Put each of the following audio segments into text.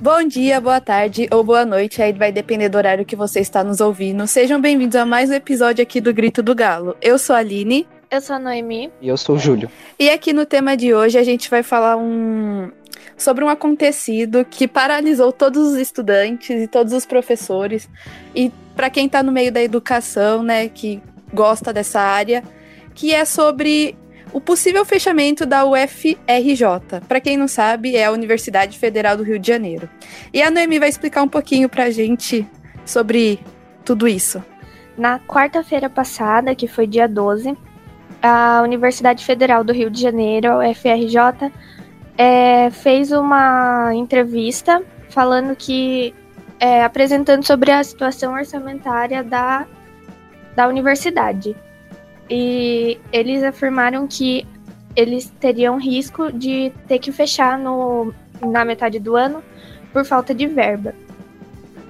Bom dia, boa tarde ou boa noite, aí vai depender do horário que você está nos ouvindo. Sejam bem-vindos a mais um episódio aqui do Grito do Galo. Eu sou a Aline. Eu sou a Noemi. E eu sou o Júlio. E aqui no tema de hoje a gente vai falar um sobre um acontecido que paralisou todos os estudantes e todos os professores. E para quem está no meio da educação, né, que gosta dessa área, que é sobre o possível fechamento da UFRJ. Para quem não sabe, é a Universidade Federal do Rio de Janeiro. E a Noemi vai explicar um pouquinho para a gente sobre tudo isso. Na quarta-feira passada, que foi dia 12, a Universidade Federal do Rio de Janeiro, a UFRJ, é, fez uma entrevista falando que é, apresentando sobre a situação orçamentária da, da universidade e eles afirmaram que eles teriam risco de ter que fechar no, na metade do ano por falta de verba.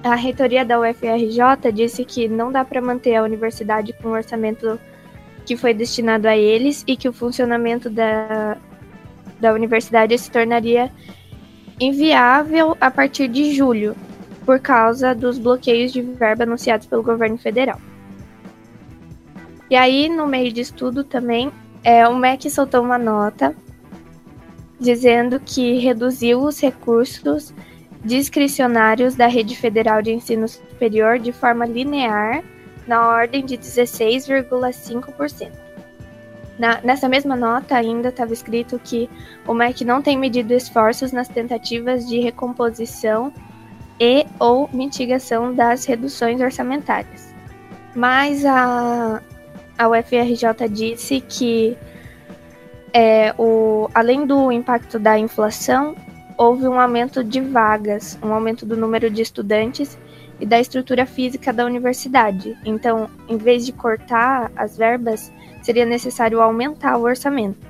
A reitoria da UFRJ disse que não dá para manter a universidade com o orçamento que foi destinado a eles e que o funcionamento da, da universidade se tornaria inviável a partir de julho, por causa dos bloqueios de verba anunciados pelo governo federal. E aí, no meio disso tudo também, é, o MEC soltou uma nota dizendo que reduziu os recursos discricionários da Rede Federal de Ensino Superior de forma linear, na ordem de 16,5%. nessa mesma nota, ainda estava escrito que o MEC não tem medido esforços nas tentativas de recomposição e ou mitigação das reduções orçamentárias. Mas a, a UFRJ disse que, é, o, além do impacto da inflação, houve um aumento de vagas, um aumento do número de estudantes e da estrutura física da universidade. Então, em vez de cortar as verbas, seria necessário aumentar o orçamento.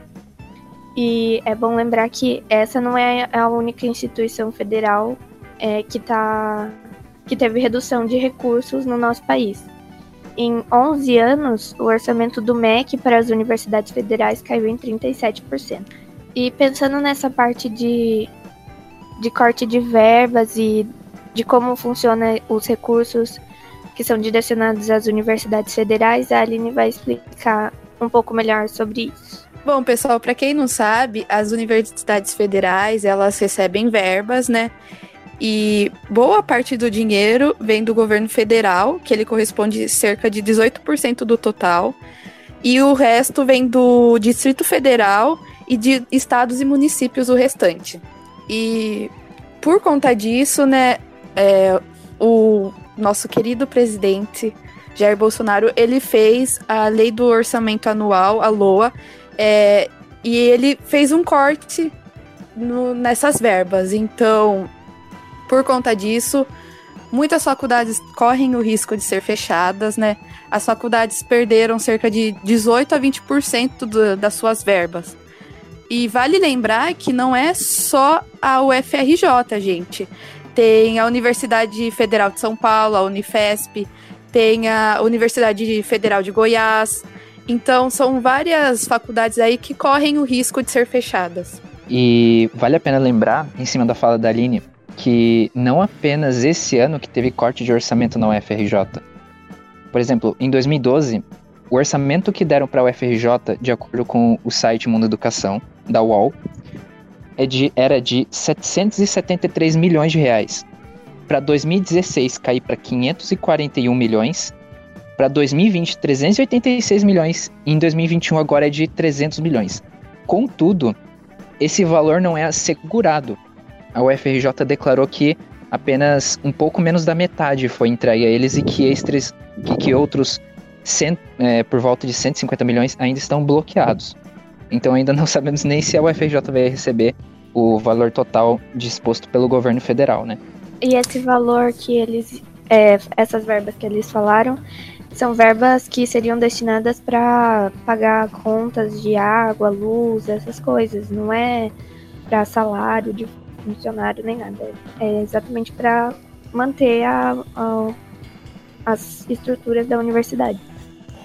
E é bom lembrar que essa não é a única instituição federal é, que, tá, que teve redução de recursos no nosso país. Em 11 anos, o orçamento do MEC para as universidades federais caiu em 37%. E pensando nessa parte de, de corte de verbas e de como funcionam os recursos que são direcionados às universidades federais, a Aline vai explicar um pouco melhor sobre isso. Bom, pessoal, para quem não sabe, as universidades federais, elas recebem verbas, né? E boa parte do dinheiro vem do governo federal, que ele corresponde cerca de 18% do total. E o resto vem do Distrito Federal e de estados e municípios o restante. E por conta disso, né, é, o nosso querido presidente Jair Bolsonaro, ele fez a lei do orçamento anual, a LOA, é, e ele fez um corte no, nessas verbas. Então, por conta disso, muitas faculdades correm o risco de ser fechadas, né? As faculdades perderam cerca de 18 a 20% do, das suas verbas. E vale lembrar que não é só a UFRJ, gente. Tem a Universidade Federal de São Paulo, a Unifesp, tem a Universidade Federal de Goiás. Então, são várias faculdades aí que correm o risco de ser fechadas. E vale a pena lembrar, em cima da fala da Aline, que não apenas esse ano que teve corte de orçamento na UFRJ. Por exemplo, em 2012, o orçamento que deram para a UFRJ, de acordo com o site Mundo Educação, da UOL, é de, era de 773 milhões de reais. Para 2016 cair para 541 milhões, para 2020 386 milhões e em 2021 agora é de 300 milhões. Contudo, esse valor não é assegurado, a UFRJ declarou que apenas um pouco menos da metade foi entregue a eles e que extras, que, que outros cent, é, por volta de 150 milhões ainda estão bloqueados. Então ainda não sabemos nem se a UFRJ vai receber o valor total disposto pelo governo federal, né? E esse valor que eles, é, essas verbas que eles falaram, são verbas que seriam destinadas para pagar contas de água, luz, essas coisas. Não é para salário de funcionário nem nada. É exatamente para manter a, a, as estruturas da universidade.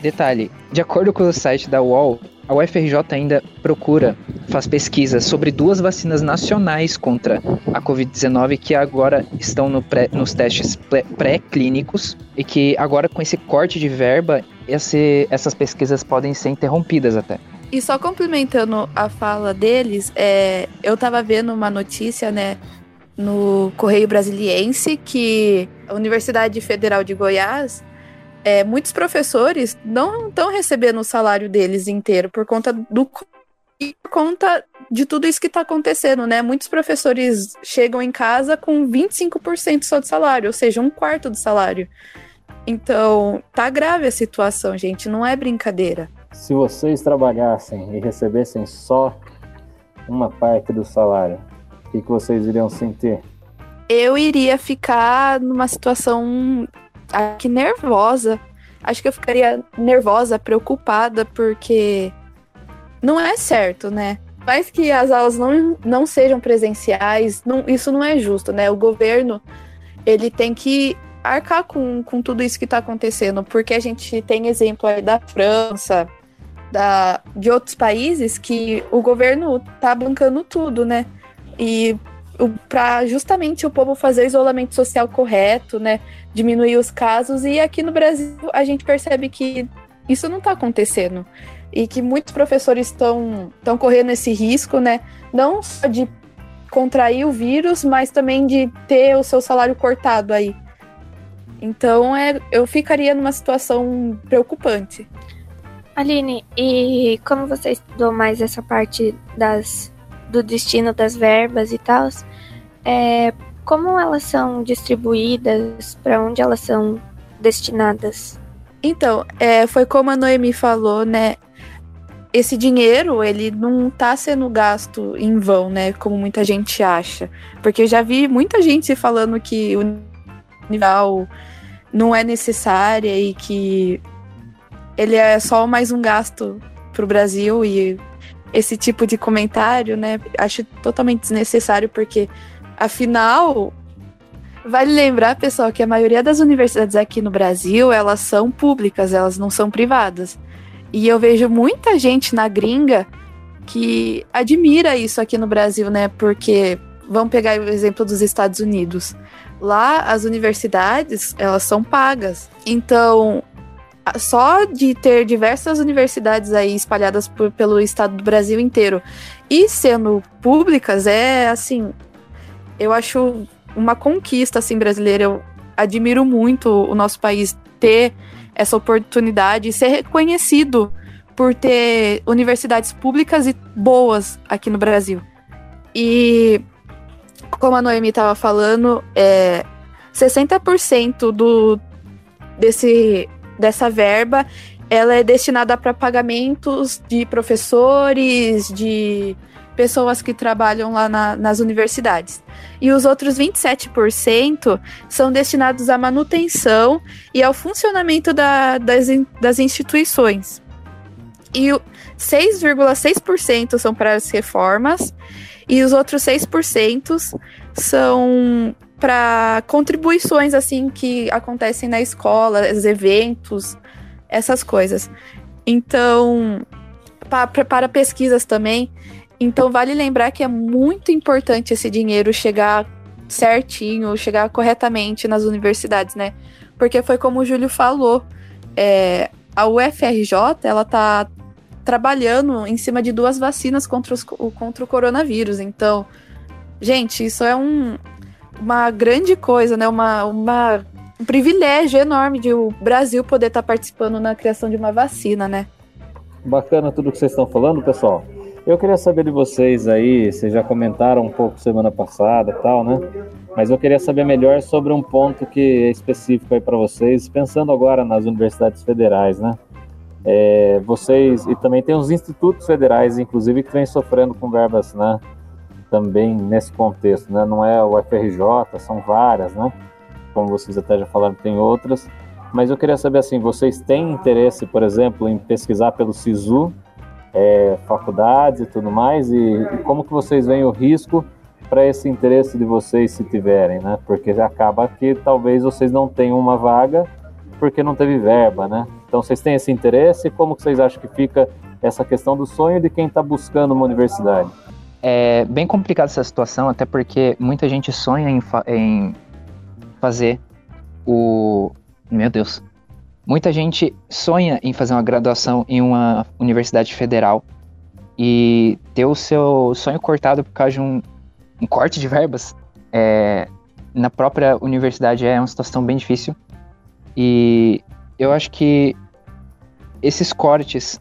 Detalhe, de acordo com o site da UOL, a UFRJ ainda procura, faz pesquisas sobre duas vacinas nacionais contra a Covid-19 que agora estão no pré, nos testes pré-clínicos e que agora com esse corte de verba, esse, essas pesquisas podem ser interrompidas até. E só complementando a fala deles, é, eu estava vendo uma notícia, né, no Correio Brasiliense que a Universidade Federal de Goiás é, muitos professores não estão recebendo o salário deles inteiro por conta do por conta de tudo isso que está acontecendo, né? Muitos professores chegam em casa com 25% só de salário, ou seja, um quarto do salário. Então, tá grave a situação, gente, não é brincadeira. Se vocês trabalhassem e recebessem só uma parte do salário, o que, que vocês iriam sentir? Eu iria ficar numa situação aqui nervosa. Acho que eu ficaria nervosa, preocupada, porque não é certo, né? Mais que as aulas não, não sejam presenciais, não, isso não é justo, né? O governo ele tem que arcar com, com tudo isso que está acontecendo, porque a gente tem exemplo aí da França, da, de outros países que o governo tá bancando tudo, né? E para justamente o povo fazer o isolamento social correto, né? Diminuir os casos. E aqui no Brasil a gente percebe que isso não está acontecendo. E que muitos professores estão correndo esse risco, né? Não só de contrair o vírus, mas também de ter o seu salário cortado aí. Então é, eu ficaria numa situação preocupante. Aline, e como você estudou mais essa parte das do destino das verbas e tal, é, como elas são distribuídas, para onde elas são destinadas? Então, é, foi como a Noemi falou, né? Esse dinheiro, ele não está sendo gasto em vão, né? Como muita gente acha. Porque eu já vi muita gente falando que o nível não é necessária e que ele é só mais um gasto para o Brasil e esse tipo de comentário, né? Acho totalmente desnecessário, porque afinal. Vale lembrar, pessoal, que a maioria das universidades aqui no Brasil, elas são públicas, elas não são privadas. E eu vejo muita gente na gringa que admira isso aqui no Brasil, né? Porque vamos pegar o exemplo dos Estados Unidos. Lá as universidades, elas são pagas. Então, só de ter diversas universidades aí espalhadas por, pelo estado do Brasil inteiro e sendo públicas é assim, eu acho uma conquista assim brasileira. Eu admiro muito o nosso país ter essa oportunidade e ser reconhecido por ter universidades públicas e boas aqui no Brasil. E como a Noemi estava falando, é 60% do desse dessa verba, ela é destinada para pagamentos de professores, de pessoas que trabalham lá na, nas universidades. E os outros 27% são destinados à manutenção e ao funcionamento da, das, das instituições. E 6,6% são para as reformas e os outros 6% são para contribuições assim que acontecem na escola, os eventos, essas coisas. Então, para, para pesquisas também. Então, vale lembrar que é muito importante esse dinheiro chegar certinho, chegar corretamente nas universidades, né? Porque foi como o Júlio falou, é, a UFRJ, ela tá trabalhando em cima de duas vacinas contra, os, contra o coronavírus. Então, gente, isso é um, uma grande coisa, né? Uma, uma, um privilégio enorme de o Brasil poder estar tá participando na criação de uma vacina, né? Bacana tudo que vocês estão falando, pessoal. Eu queria saber de vocês aí, vocês já comentaram um pouco semana passada tal, né? Mas eu queria saber melhor sobre um ponto que é específico aí para vocês, pensando agora nas universidades federais, né? É, vocês, e também tem os institutos federais, inclusive, que vêm sofrendo com verbas, né? Também nesse contexto, né? Não é o FRJ, são várias, né? Como vocês até já falaram, tem outras. Mas eu queria saber assim, vocês têm interesse, por exemplo, em pesquisar pelo SISU, é, faculdades e tudo mais, e, e, como que vocês veem o risco para esse interesse de vocês se tiverem, né? Porque acaba que talvez vocês não tenham uma vaga porque não teve verba, né? Então vocês têm esse interesse? Como que vocês acham que fica essa questão do sonho de quem está buscando uma universidade? É bem complicada essa situação, até porque muita gente sonha em, fa em fazer o. Meu Deus. Muita gente sonha em fazer uma graduação em uma universidade federal e ter o seu sonho cortado por causa de um, um corte de verbas é, na própria universidade é uma situação bem difícil. E eu acho que esses cortes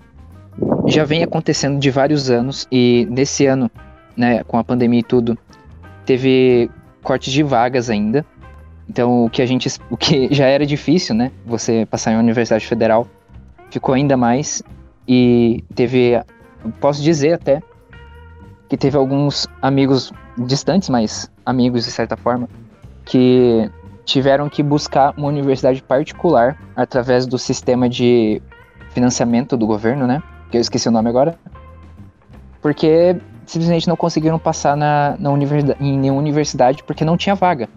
já vem acontecendo de vários anos e nesse ano, né, com a pandemia e tudo, teve cortes de vagas ainda. Então, o que a gente, o que já era difícil, né, você passar em uma universidade federal, ficou ainda mais e teve, posso dizer até que teve alguns amigos distantes, mas amigos de certa forma, que tiveram que buscar uma universidade particular através do sistema de financiamento do governo, né? Que eu esqueci o nome agora. Porque simplesmente não conseguiram passar na, na universidade, em nenhuma universidade porque não tinha vaga.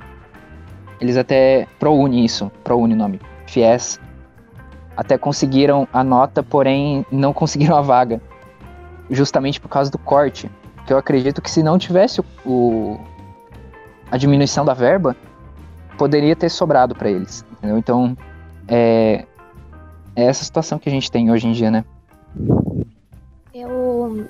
Eles até ProUni isso, ProUni nome, FIES. Até conseguiram a nota, porém não conseguiram a vaga. Justamente por causa do corte. Que eu acredito que se não tivesse o, o a diminuição da verba, poderia ter sobrado para eles. Entendeu? Então, é, é essa situação que a gente tem hoje em dia, né? Eu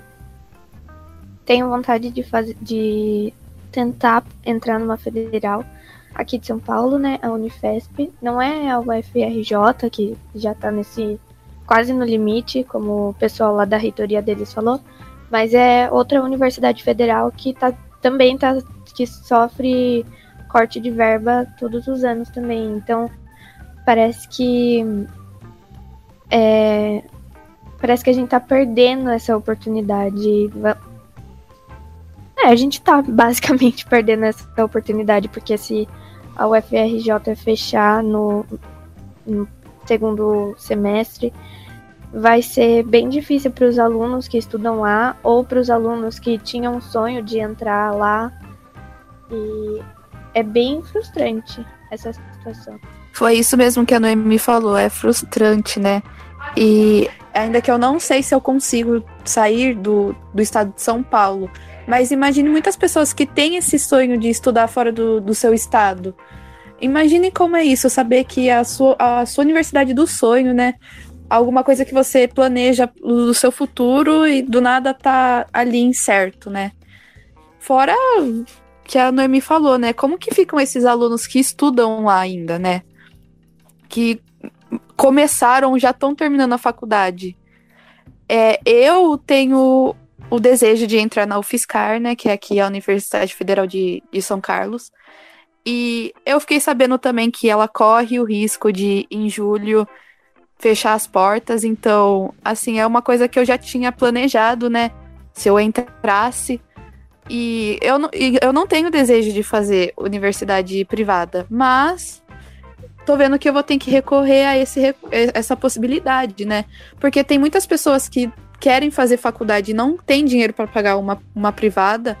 tenho vontade de fazer, de tentar entrar numa federal aqui de São Paulo, né? A Unifesp. Não é a UFRJ, que já tá nesse quase no limite, como o pessoal lá da reitoria deles falou, mas é outra universidade federal que tá, também tá, que sofre corte de verba todos os anos também. Então, parece que é, parece que a gente tá perdendo essa oportunidade. É, a gente tá basicamente perdendo essa oportunidade, porque se a UFRJ fechar no, no segundo semestre, vai ser bem difícil para os alunos que estudam lá ou para os alunos que tinham um sonho de entrar lá. E é bem frustrante essa situação. Foi isso mesmo que a Noemi falou, é frustrante, né? E ainda que eu não sei se eu consigo sair do, do estado de São Paulo, mas imagine muitas pessoas que têm esse sonho de estudar fora do, do seu estado. Imagine como é isso, saber que a sua, a sua universidade do sonho, né? Alguma coisa que você planeja do seu futuro e do nada tá ali incerto, né? Fora que a Noemi falou, né? Como que ficam esses alunos que estudam lá ainda, né? Que começaram, já estão terminando a faculdade. É, eu tenho o desejo de entrar na UFSCar, né, que é aqui a Universidade Federal de, de São Carlos. E eu fiquei sabendo também que ela corre o risco de, em julho, fechar as portas. Então, assim, é uma coisa que eu já tinha planejado, né? Se eu entrasse. E eu, eu não tenho desejo de fazer universidade privada, mas tô vendo que eu vou ter que recorrer a esse, essa possibilidade, né? Porque tem muitas pessoas que querem fazer faculdade e não têm dinheiro para pagar uma, uma privada,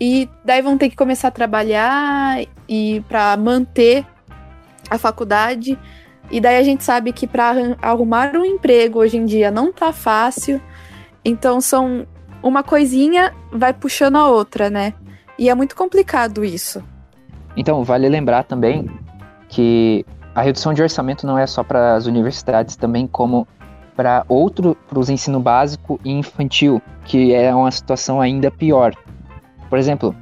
e daí vão ter que começar a trabalhar e para manter a faculdade. E daí a gente sabe que para arrumar um emprego hoje em dia não tá fácil. Então são uma coisinha vai puxando a outra, né? E é muito complicado isso. Então, vale lembrar também que a redução de orçamento não é só para as universidades, também como para outro, para os ensino básico e infantil, que é uma situação ainda pior. Por exemplo,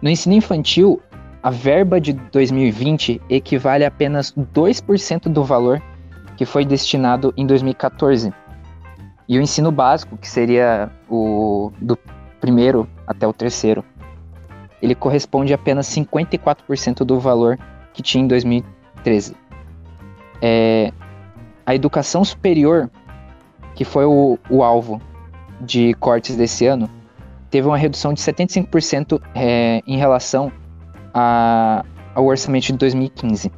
no ensino infantil, a verba de 2020 equivale a apenas 2% do valor que foi destinado em 2014. E o ensino básico, que seria o do primeiro até o terceiro, ele corresponde a apenas 54% do valor que tinha em 2013. É, a educação superior, que foi o, o alvo de cortes desse ano, teve uma redução de 75% é, em relação a, ao orçamento de 2015.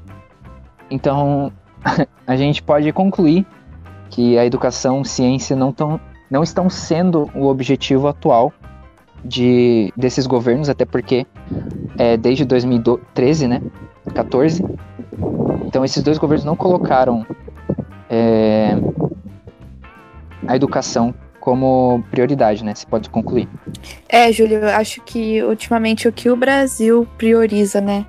Então, a gente pode concluir que a educação, ciência não, tão, não estão sendo o objetivo atual de, desses governos, até porque é, desde 2013, né, 14, então esses dois governos não colocaram é, a educação como prioridade, né? Você pode concluir. É, Júlio, eu acho que ultimamente o que o Brasil prioriza, né?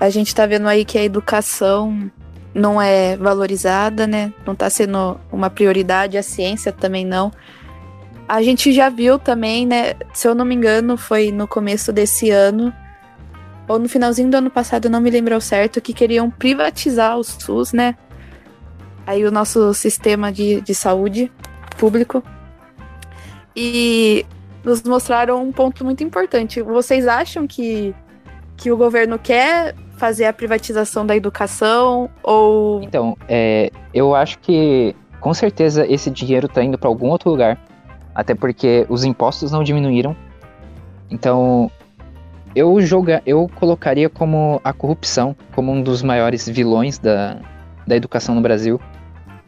A gente tá vendo aí que a educação não é valorizada, né? Não tá sendo uma prioridade, a ciência também não. A gente já viu também, né? Se eu não me engano, foi no começo desse ano, ou no finalzinho do ano passado, não me lembro ao certo, que queriam privatizar o SUS, né? Aí o nosso sistema de, de saúde público e nos mostraram um ponto muito importante. Vocês acham que, que o governo quer fazer a privatização da educação ou. Então, é, eu acho que com certeza esse dinheiro está indo para algum outro lugar, até porque os impostos não diminuíram. Então, eu joga, eu colocaria como a corrupção como um dos maiores vilões da, da educação no Brasil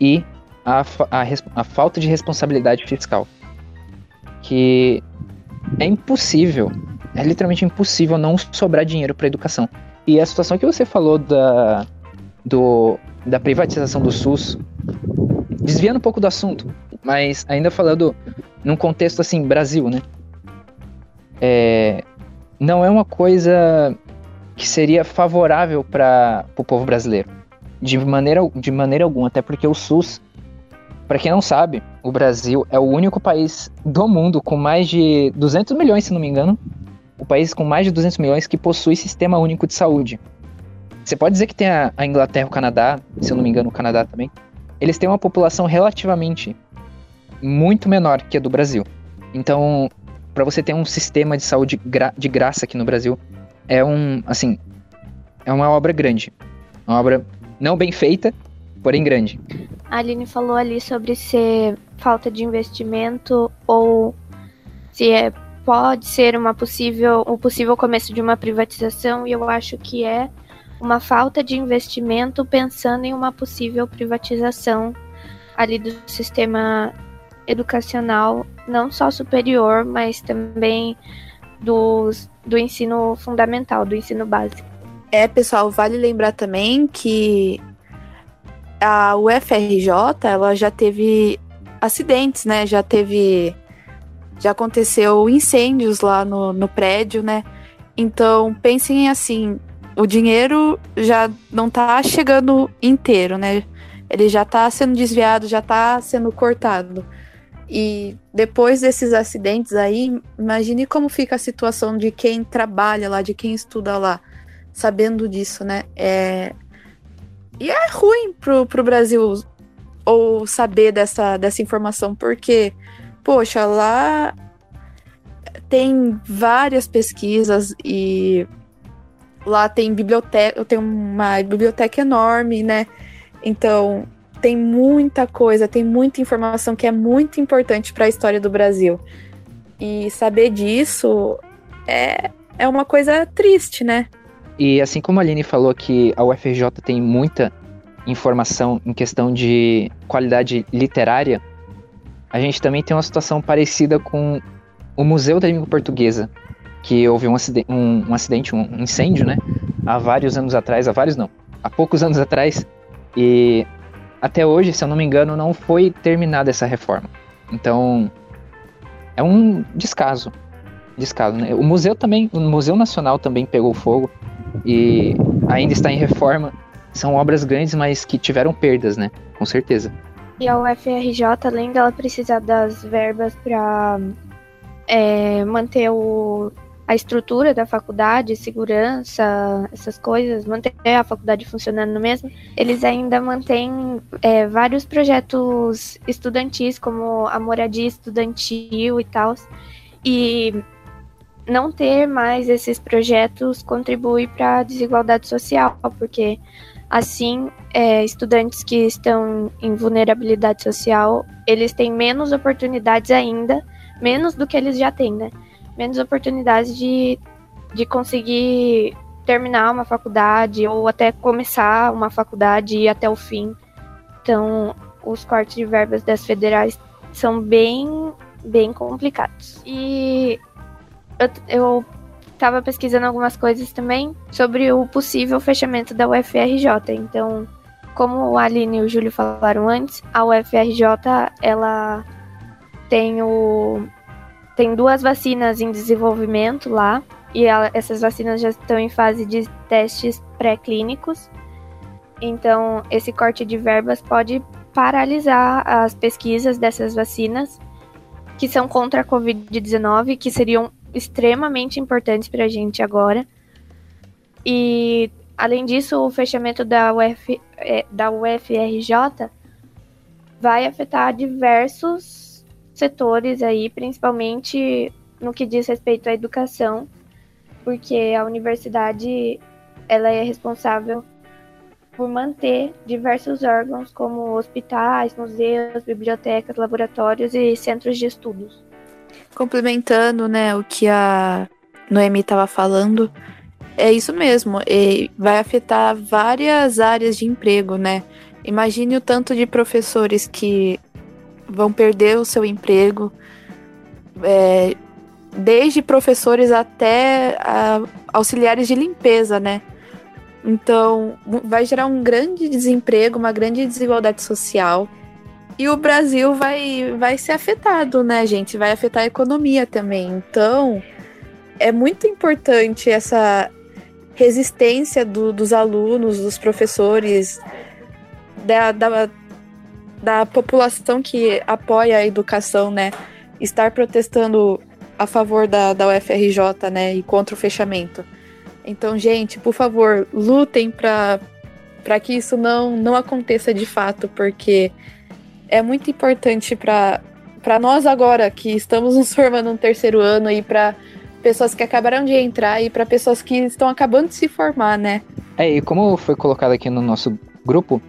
e a, a, a falta de responsabilidade fiscal que é impossível, é literalmente impossível não sobrar dinheiro para educação. E a situação que você falou da, do, da privatização do SUS, desviando um pouco do assunto, mas ainda falando num contexto assim, Brasil, né? É, não é uma coisa que seria favorável para o povo brasileiro. De maneira, de maneira alguma, até porque o SUS para quem não sabe, o Brasil é o único país do mundo com mais de 200 milhões, se não me engano, o país com mais de 200 milhões que possui sistema único de saúde. Você pode dizer que tem a, a Inglaterra, o Canadá, se eu não me engano, o Canadá também. Eles têm uma população relativamente muito menor que a do Brasil. Então, para você ter um sistema de saúde gra de graça aqui no Brasil, é um, assim, é uma obra grande. Uma obra não bem feita, porém grande. A Aline falou ali sobre ser falta de investimento ou se é, pode ser uma possível, um possível começo de uma privatização, e eu acho que é uma falta de investimento pensando em uma possível privatização ali do sistema educacional, não só superior, mas também do, do ensino fundamental, do ensino básico. É, pessoal, vale lembrar também que a UFRJ, ela já teve acidentes, né? Já teve. Já aconteceu incêndios lá no, no prédio, né? Então, pensem assim: o dinheiro já não tá chegando inteiro, né? Ele já tá sendo desviado, já tá sendo cortado. E depois desses acidentes aí, imagine como fica a situação de quem trabalha lá, de quem estuda lá, sabendo disso, né? É, e é ruim pro, pro Brasil ou saber dessa, dessa informação, porque, poxa, lá tem várias pesquisas e lá tem biblioteca, tem uma biblioteca enorme, né? Então, tem muita coisa, tem muita informação que é muito importante para a história do Brasil. E saber disso é, é uma coisa triste, né? E assim como a Aline falou que a UFRJ tem muita informação em questão de qualidade literária, a gente também tem uma situação parecida com o Museu da Língua Portuguesa, que houve um acidente, um, um, acidente, um incêndio, né? Há vários anos atrás, há vários não, há poucos anos atrás, e até hoje, se eu não me engano, não foi terminada essa reforma. Então, é um descaso, descaso, né? O museu também, o Museu Nacional também pegou fogo e ainda está em reforma. São obras grandes, mas que tiveram perdas, né? Com certeza. E a UFRJ, além dela precisar das verbas para é, manter o, a estrutura da faculdade, segurança, essas coisas, manter a faculdade funcionando mesmo, eles ainda mantêm é, vários projetos estudantis, como a moradia estudantil e tal. E não ter mais esses projetos contribui para a desigualdade social, porque assim, é, estudantes que estão em vulnerabilidade social, eles têm menos oportunidades ainda, menos do que eles já têm, né? Menos oportunidades de, de conseguir terminar uma faculdade ou até começar uma faculdade e ir até o fim. Então, os cortes de verbas das federais são bem, bem complicados. E eu, eu tava pesquisando algumas coisas também sobre o possível fechamento da UFRJ. Então, como o Aline e o Júlio falaram antes, a UFRJ ela tem o tem duas vacinas em desenvolvimento lá e ela, essas vacinas já estão em fase de testes pré-clínicos. Então, esse corte de verbas pode paralisar as pesquisas dessas vacinas que são contra a Covid-19, que seriam extremamente importantes para a gente agora. E, além disso, o fechamento da, Uf, é, da UFRJ vai afetar diversos setores aí, principalmente no que diz respeito à educação, porque a universidade ela é responsável por manter diversos órgãos como hospitais, museus, bibliotecas, laboratórios e centros de estudos. Complementando, né, o que a Noemi estava falando, é isso mesmo, vai afetar várias áreas de emprego, né? Imagine o tanto de professores que vão perder o seu emprego, é, desde professores até a, auxiliares de limpeza, né? Então, vai gerar um grande desemprego, uma grande desigualdade social. E o Brasil vai, vai ser afetado, né, gente? Vai afetar a economia também. Então, é muito importante essa resistência do, dos alunos, dos professores, da, da, da população que apoia a educação, né? Estar protestando a favor da, da UFRJ, né? E contra o fechamento. Então, gente, por favor, lutem para que isso não não aconteça de fato, porque é muito importante para para nós agora que estamos nos formando no terceiro ano e para pessoas que acabaram de entrar e para pessoas que estão acabando de se formar, né? É, e como foi colocado aqui no nosso grupo,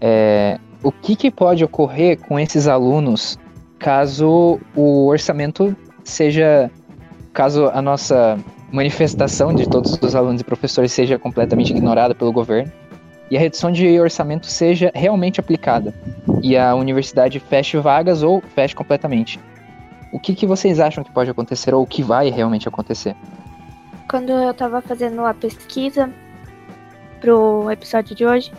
é, o que, que pode ocorrer com esses alunos caso o orçamento seja, caso a nossa manifestação de todos os alunos e professores seja completamente ignorada pelo governo e a redução de orçamento seja realmente aplicada e a universidade feche vagas ou feche completamente. O que, que vocês acham que pode acontecer ou o que vai realmente acontecer? Quando eu estava fazendo a pesquisa pro episódio de hoje,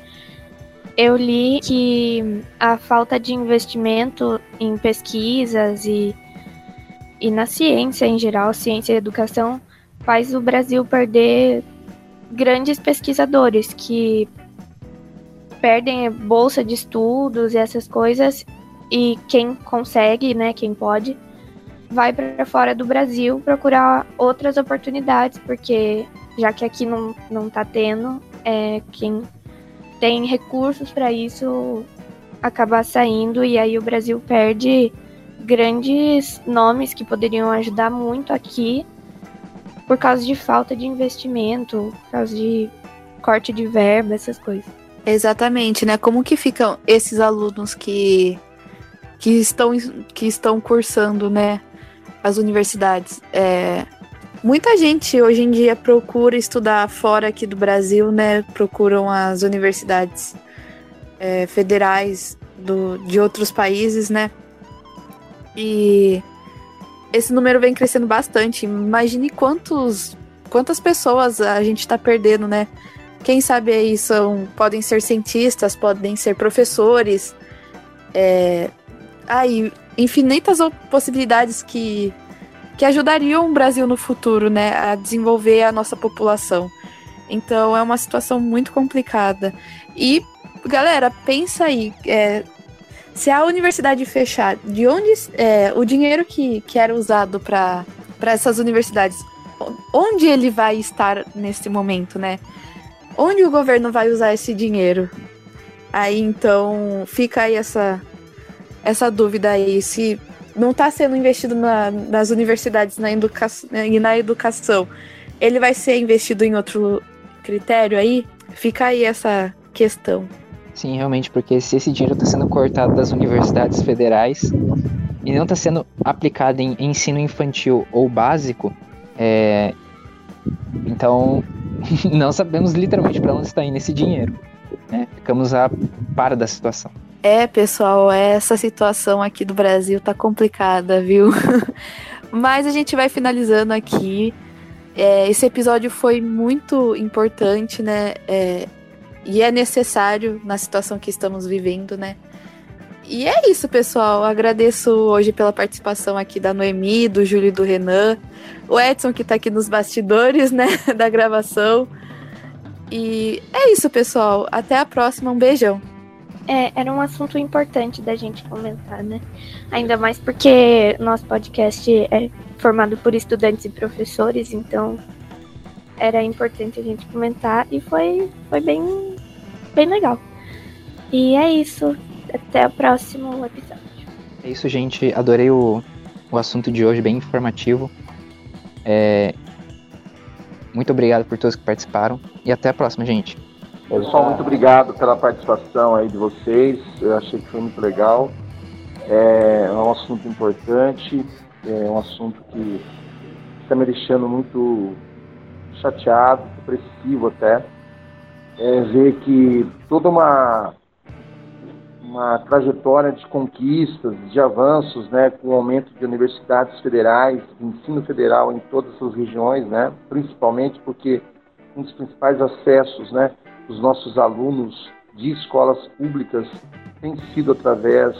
eu li que a falta de investimento em pesquisas e, e na ciência em geral, ciência e educação, faz o Brasil perder grandes pesquisadores que perdem bolsa de estudos e essas coisas e quem consegue, né, quem pode, vai para fora do Brasil procurar outras oportunidades, porque já que aqui não, não tá tendo, é, quem tem recursos para isso acaba saindo e aí o Brasil perde grandes nomes que poderiam ajudar muito aqui por causa de falta de investimento, por causa de corte de verba, essas coisas. Exatamente, né? Como que ficam esses alunos que, que, estão, que estão cursando, né, as universidades? É, muita gente hoje em dia procura estudar fora aqui do Brasil, né? Procuram as universidades é, federais do, de outros países, né? E esse número vem crescendo bastante. Imagine quantos, quantas pessoas a gente está perdendo, né? Quem sabe aí são, podem ser cientistas, podem ser professores. É, aí, infinitas possibilidades que, que ajudariam o Brasil no futuro, né? A desenvolver a nossa população. Então é uma situação muito complicada. E, galera, pensa aí. É, se a universidade fechar, de onde é, o dinheiro que, que era usado para essas universidades, onde ele vai estar nesse momento, né? Onde o governo vai usar esse dinheiro? Aí então fica aí essa, essa dúvida aí, se não está sendo investido na, nas universidades na educa e na educação, ele vai ser investido em outro critério aí? Fica aí essa questão. Sim, realmente, porque se esse dinheiro está sendo cortado das universidades federais e não está sendo aplicado em ensino infantil ou básico, é... então não sabemos literalmente para onde está indo esse dinheiro. Né? Ficamos a par da situação. É, pessoal, essa situação aqui do Brasil tá complicada, viu? Mas a gente vai finalizando aqui. É, esse episódio foi muito importante, né? É, e é necessário na situação que estamos vivendo, né? E é isso, pessoal. Agradeço hoje pela participação aqui da Noemi, do Júlio e do Renan, o Edson que está aqui nos bastidores, né, da gravação. E é isso, pessoal. Até a próxima. Um beijão. É, era um assunto importante da gente comentar, né? Ainda mais porque nosso podcast é formado por estudantes e professores, então era importante a gente comentar e foi, foi bem, bem legal. E é isso. Até o próximo episódio. É isso, gente. Adorei o, o assunto de hoje, bem informativo. É... Muito obrigado por todos que participaram e até a próxima, gente. Pessoal, muito obrigado pela participação aí de vocês. Eu achei que foi muito legal. É, é um assunto importante, é um assunto que está me deixando muito chateado, depressivo até. É ver que toda uma uma trajetória de conquistas, de avanços, né, com o aumento de universidades federais, de ensino federal em todas as regiões, né, principalmente porque um dos principais acessos, né, dos nossos alunos de escolas públicas tem sido através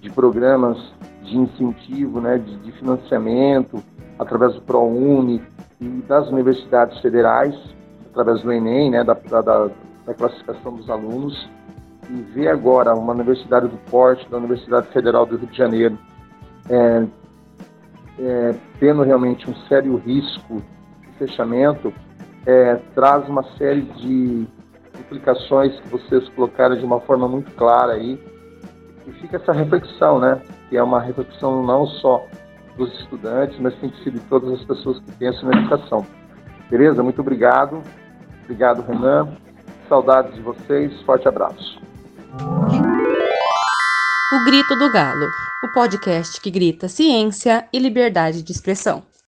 de programas de incentivo, né, de, de financiamento, através do ProUni e das universidades federais, através do Enem, né, da, da, da classificação dos alunos e ver agora uma universidade do porte da Universidade Federal do Rio de Janeiro é, é, tendo realmente um sério risco de fechamento, é, traz uma série de implicações que vocês colocaram de uma forma muito clara aí. E fica essa reflexão, né? Que é uma reflexão não só dos estudantes, mas tem que ser de todas as pessoas que pensam na educação. Beleza? Muito obrigado. Obrigado, Renan. Saudades de vocês. Forte abraço. O Grito do Galo, o podcast que grita ciência e liberdade de expressão.